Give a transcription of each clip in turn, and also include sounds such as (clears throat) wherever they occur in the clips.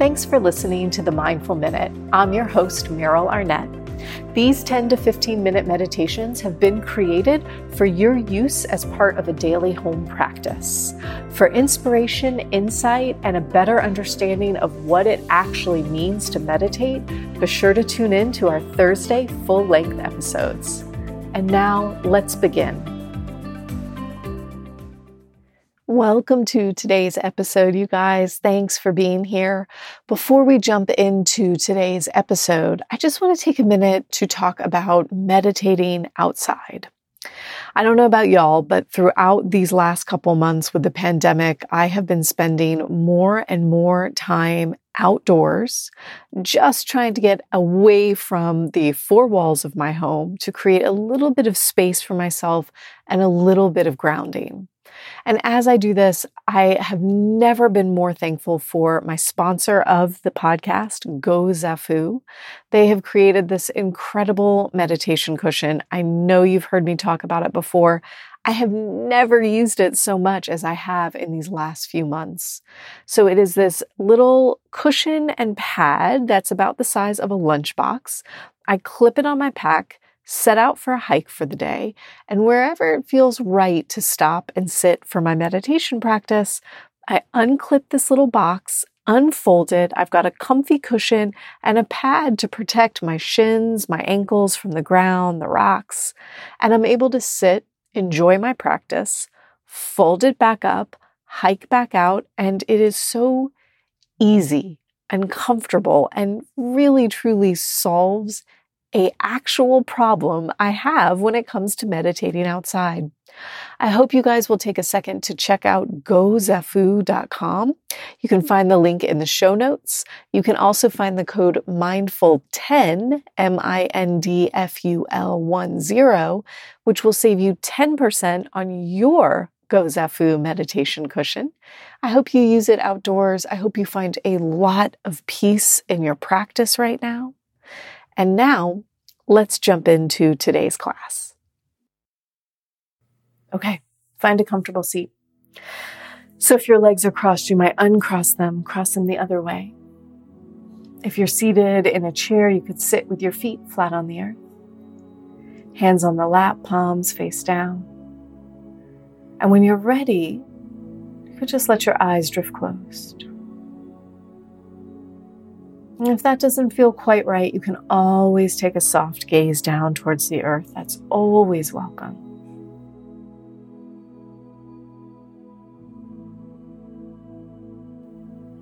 Thanks for listening to the Mindful Minute. I'm your host, Meryl Arnett. These 10 to 15 minute meditations have been created for your use as part of a daily home practice. For inspiration, insight, and a better understanding of what it actually means to meditate, be sure to tune in to our Thursday full length episodes. And now, let's begin. Welcome to today's episode, you guys. Thanks for being here. Before we jump into today's episode, I just want to take a minute to talk about meditating outside. I don't know about y'all, but throughout these last couple months with the pandemic, I have been spending more and more time outdoors, just trying to get away from the four walls of my home to create a little bit of space for myself and a little bit of grounding. And as I do this, I have never been more thankful for my sponsor of the podcast, Go Zafu. They have created this incredible meditation cushion. I know you've heard me talk about it before. I have never used it so much as I have in these last few months. So it is this little cushion and pad that's about the size of a lunchbox. I clip it on my pack set out for a hike for the day, and wherever it feels right to stop and sit for my meditation practice, I unclip this little box, unfold it. I've got a comfy cushion and a pad to protect my shins, my ankles from the ground, the rocks, and I'm able to sit, enjoy my practice, fold it back up, hike back out, and it is so easy and comfortable and really truly solves a actual problem I have when it comes to meditating outside. I hope you guys will take a second to check out gozafu.com. You can find the link in the show notes. You can also find the code mindful10, M-I-N-D-F-U-L 10, which will save you 10% on your Go Zafu meditation cushion. I hope you use it outdoors. I hope you find a lot of peace in your practice right now. And now let's jump into today's class. Okay, find a comfortable seat. So if your legs are crossed, you might uncross them, cross them the other way. If you're seated in a chair, you could sit with your feet flat on the earth. Hands on the lap, palms face down. And when you're ready, you could just let your eyes drift closed. And if that doesn't feel quite right, you can always take a soft gaze down towards the earth. That's always welcome.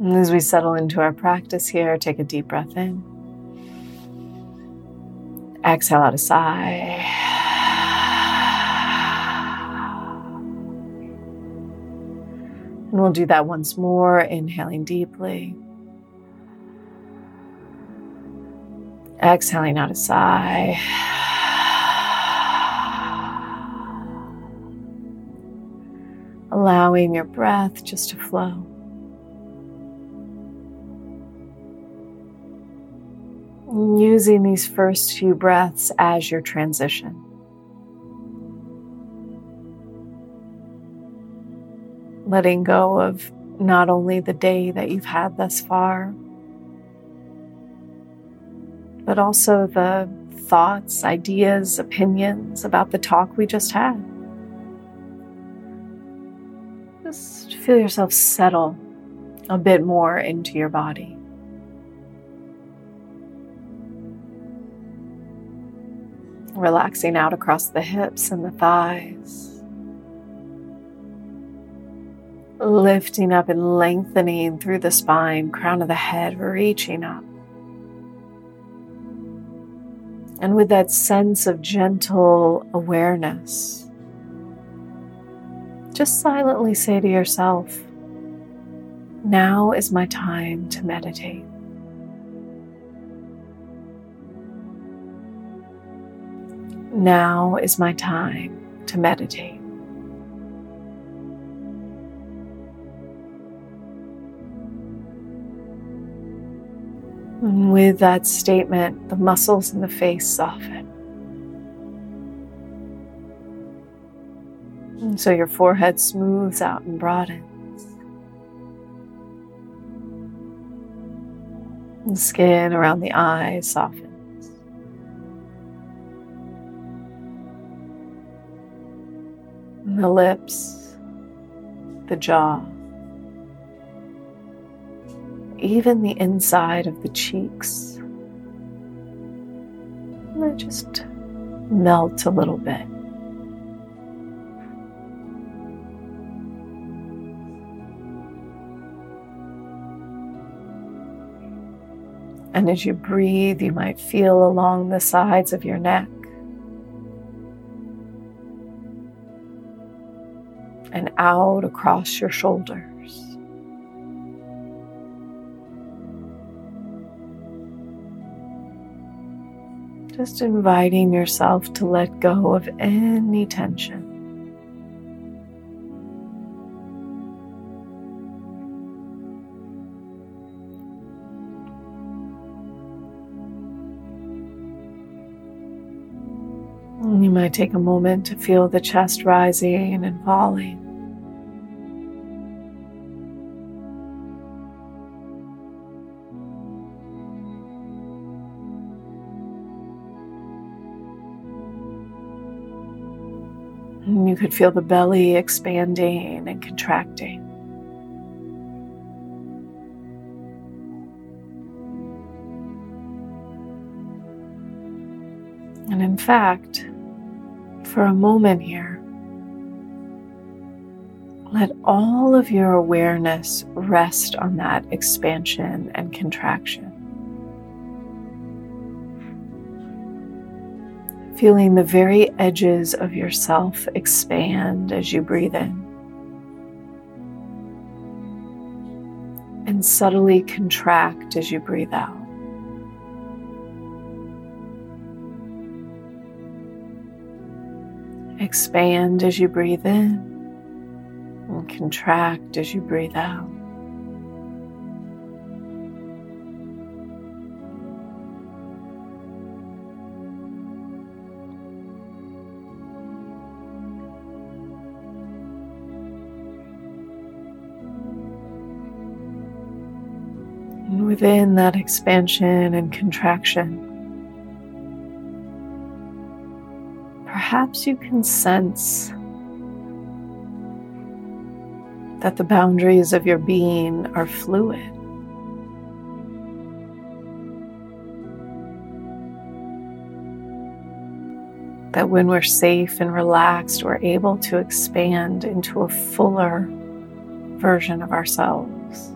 And as we settle into our practice here, take a deep breath in. Exhale out a sigh. And we'll do that once more, inhaling deeply. Exhaling out a sigh. Allowing your breath just to flow. Using these first few breaths as your transition. Letting go of not only the day that you've had thus far, but also the thoughts, ideas, opinions about the talk we just had. Just feel yourself settle a bit more into your body. Relaxing out across the hips and the thighs. Lifting up and lengthening through the spine, crown of the head, reaching up. And with that sense of gentle awareness, just silently say to yourself, Now is my time to meditate. Now is my time to meditate. And with that statement, the muscles in the face soften. And so your forehead smooths out and broadens. The skin around the eyes softens. And the lips, the jaw, even the inside of the cheeks. they just melt a little bit. And as you breathe, you might feel along the sides of your neck and out across your shoulders. Just inviting yourself to let go of any tension. You might take a moment to feel the chest rising and falling. Could feel the belly expanding and contracting. And in fact, for a moment here, let all of your awareness rest on that expansion and contraction. Feeling the very edges of yourself expand as you breathe in. And subtly contract as you breathe out. Expand as you breathe in and contract as you breathe out. And within that expansion and contraction, perhaps you can sense that the boundaries of your being are fluid. That when we're safe and relaxed, we're able to expand into a fuller version of ourselves.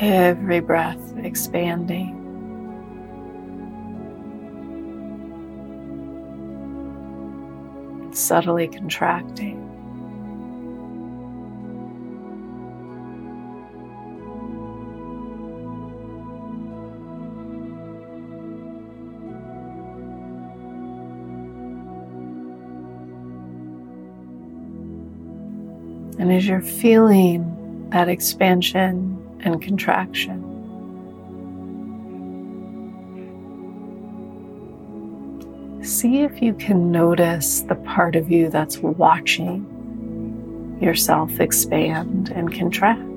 Every breath expanding. Subtly contracting. And as you're feeling that expansion and contraction. See if you can notice the part of you that's watching yourself expand and contract.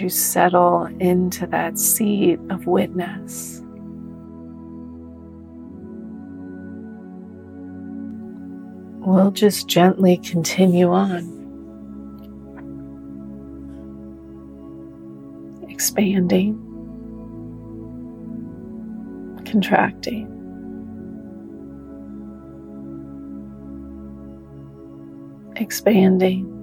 You settle into that seat of witness. We'll just gently continue on. Expanding, contracting. Expanding,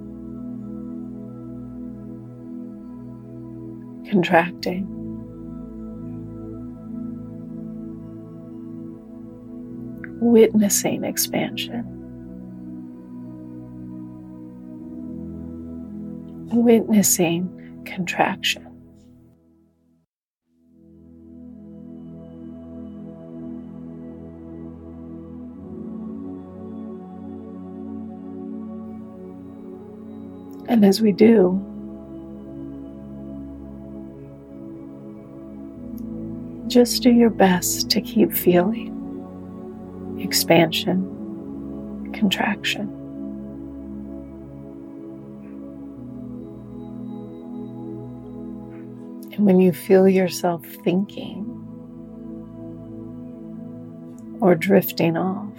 contracting. Witnessing expansion. Witnessing contraction. And as we do, just do your best to keep feeling. Expansion, contraction. And when you feel yourself thinking or drifting off,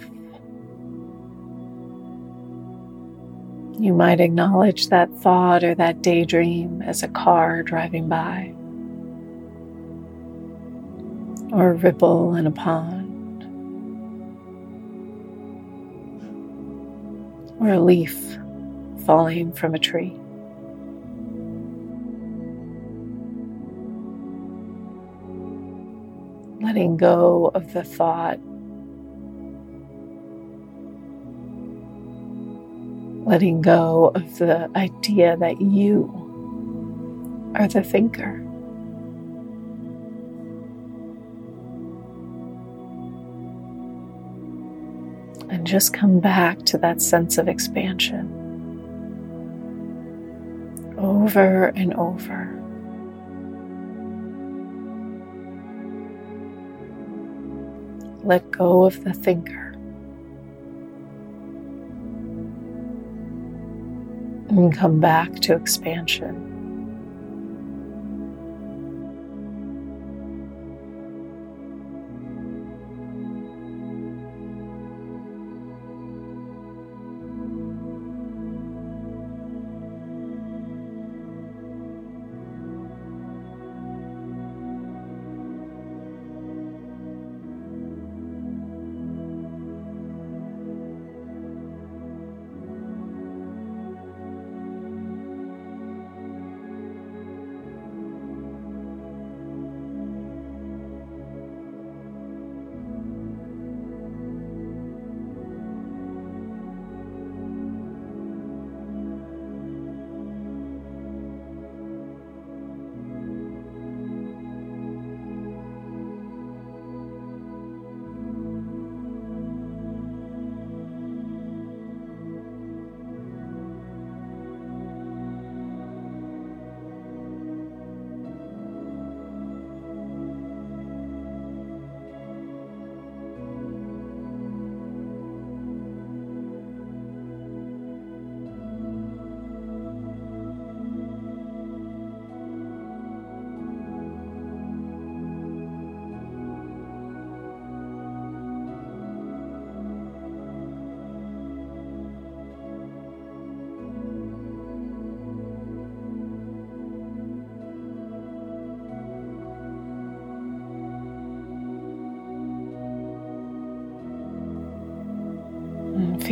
you might acknowledge that thought or that daydream as a car driving by, or a ripple in a pond, or a leaf falling from a tree. letting go of the thought, letting go of the idea that you are the thinker. And just come back to that sense of expansion over and over. let go of the thinker. And come back to expansion.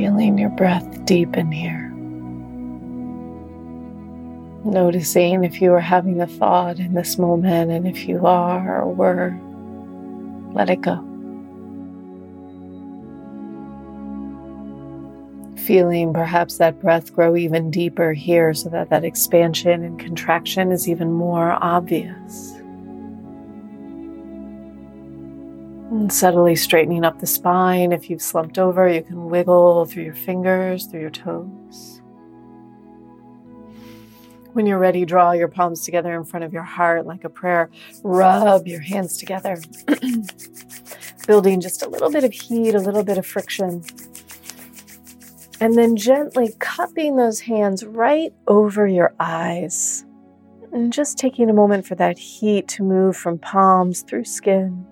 Feeling your breath deepen here. Noticing if you are having a thought in this moment, and if you are or were, let it go. Feeling perhaps that breath grow even deeper here so that that expansion and contraction is even more obvious. And subtly straightening up the spine. If you've slumped over, you can wiggle through your fingers, through your toes. When you're ready, draw your palms together in front of your heart like a prayer. Rub your hands together, (clears throat) building just a little bit of heat, a little bit of friction. And then gently cupping those hands right over your eyes. And just taking a moment for that heat to move from palms through skin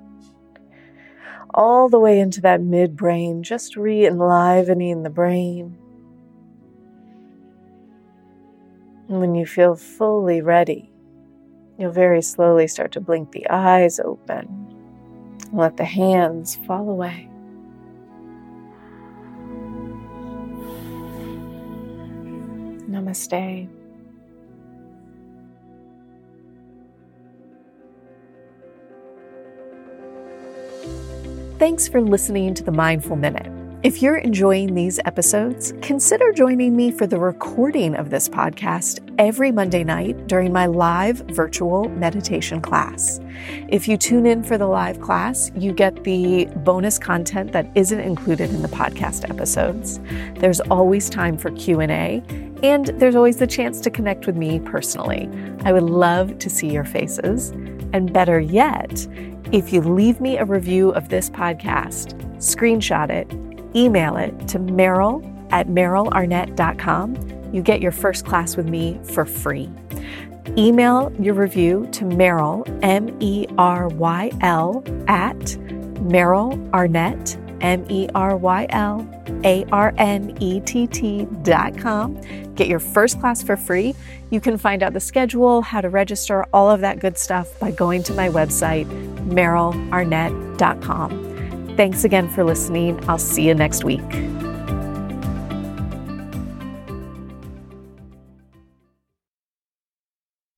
all the way into that midbrain, just re enlivening the brain. And when you feel fully ready, you'll very slowly start to blink the eyes open and let the hands fall away. Namaste. Thanks for listening to the Mindful Minute. If you're enjoying these episodes, consider joining me for the recording of this podcast every Monday night during my live virtual meditation class. If you tune in for the live class, you get the bonus content that isn't included in the podcast episodes. There's always time for Q&A And there's always the chance to connect with me personally. I would love to see your faces. And better yet, if you leave me a review of this podcast, screenshot it, email it to Meryl at merylarnett.com, you get your first class with me for free. Email your review to Meryl, M E R Y L, at Meryl Arnett, M E R Y L A R N E T T dot com. Get your first class for free. You can find out the schedule, how to register, all of that good stuff by going to my website, merylarnett.com. Thanks again for listening. I'll see you next week.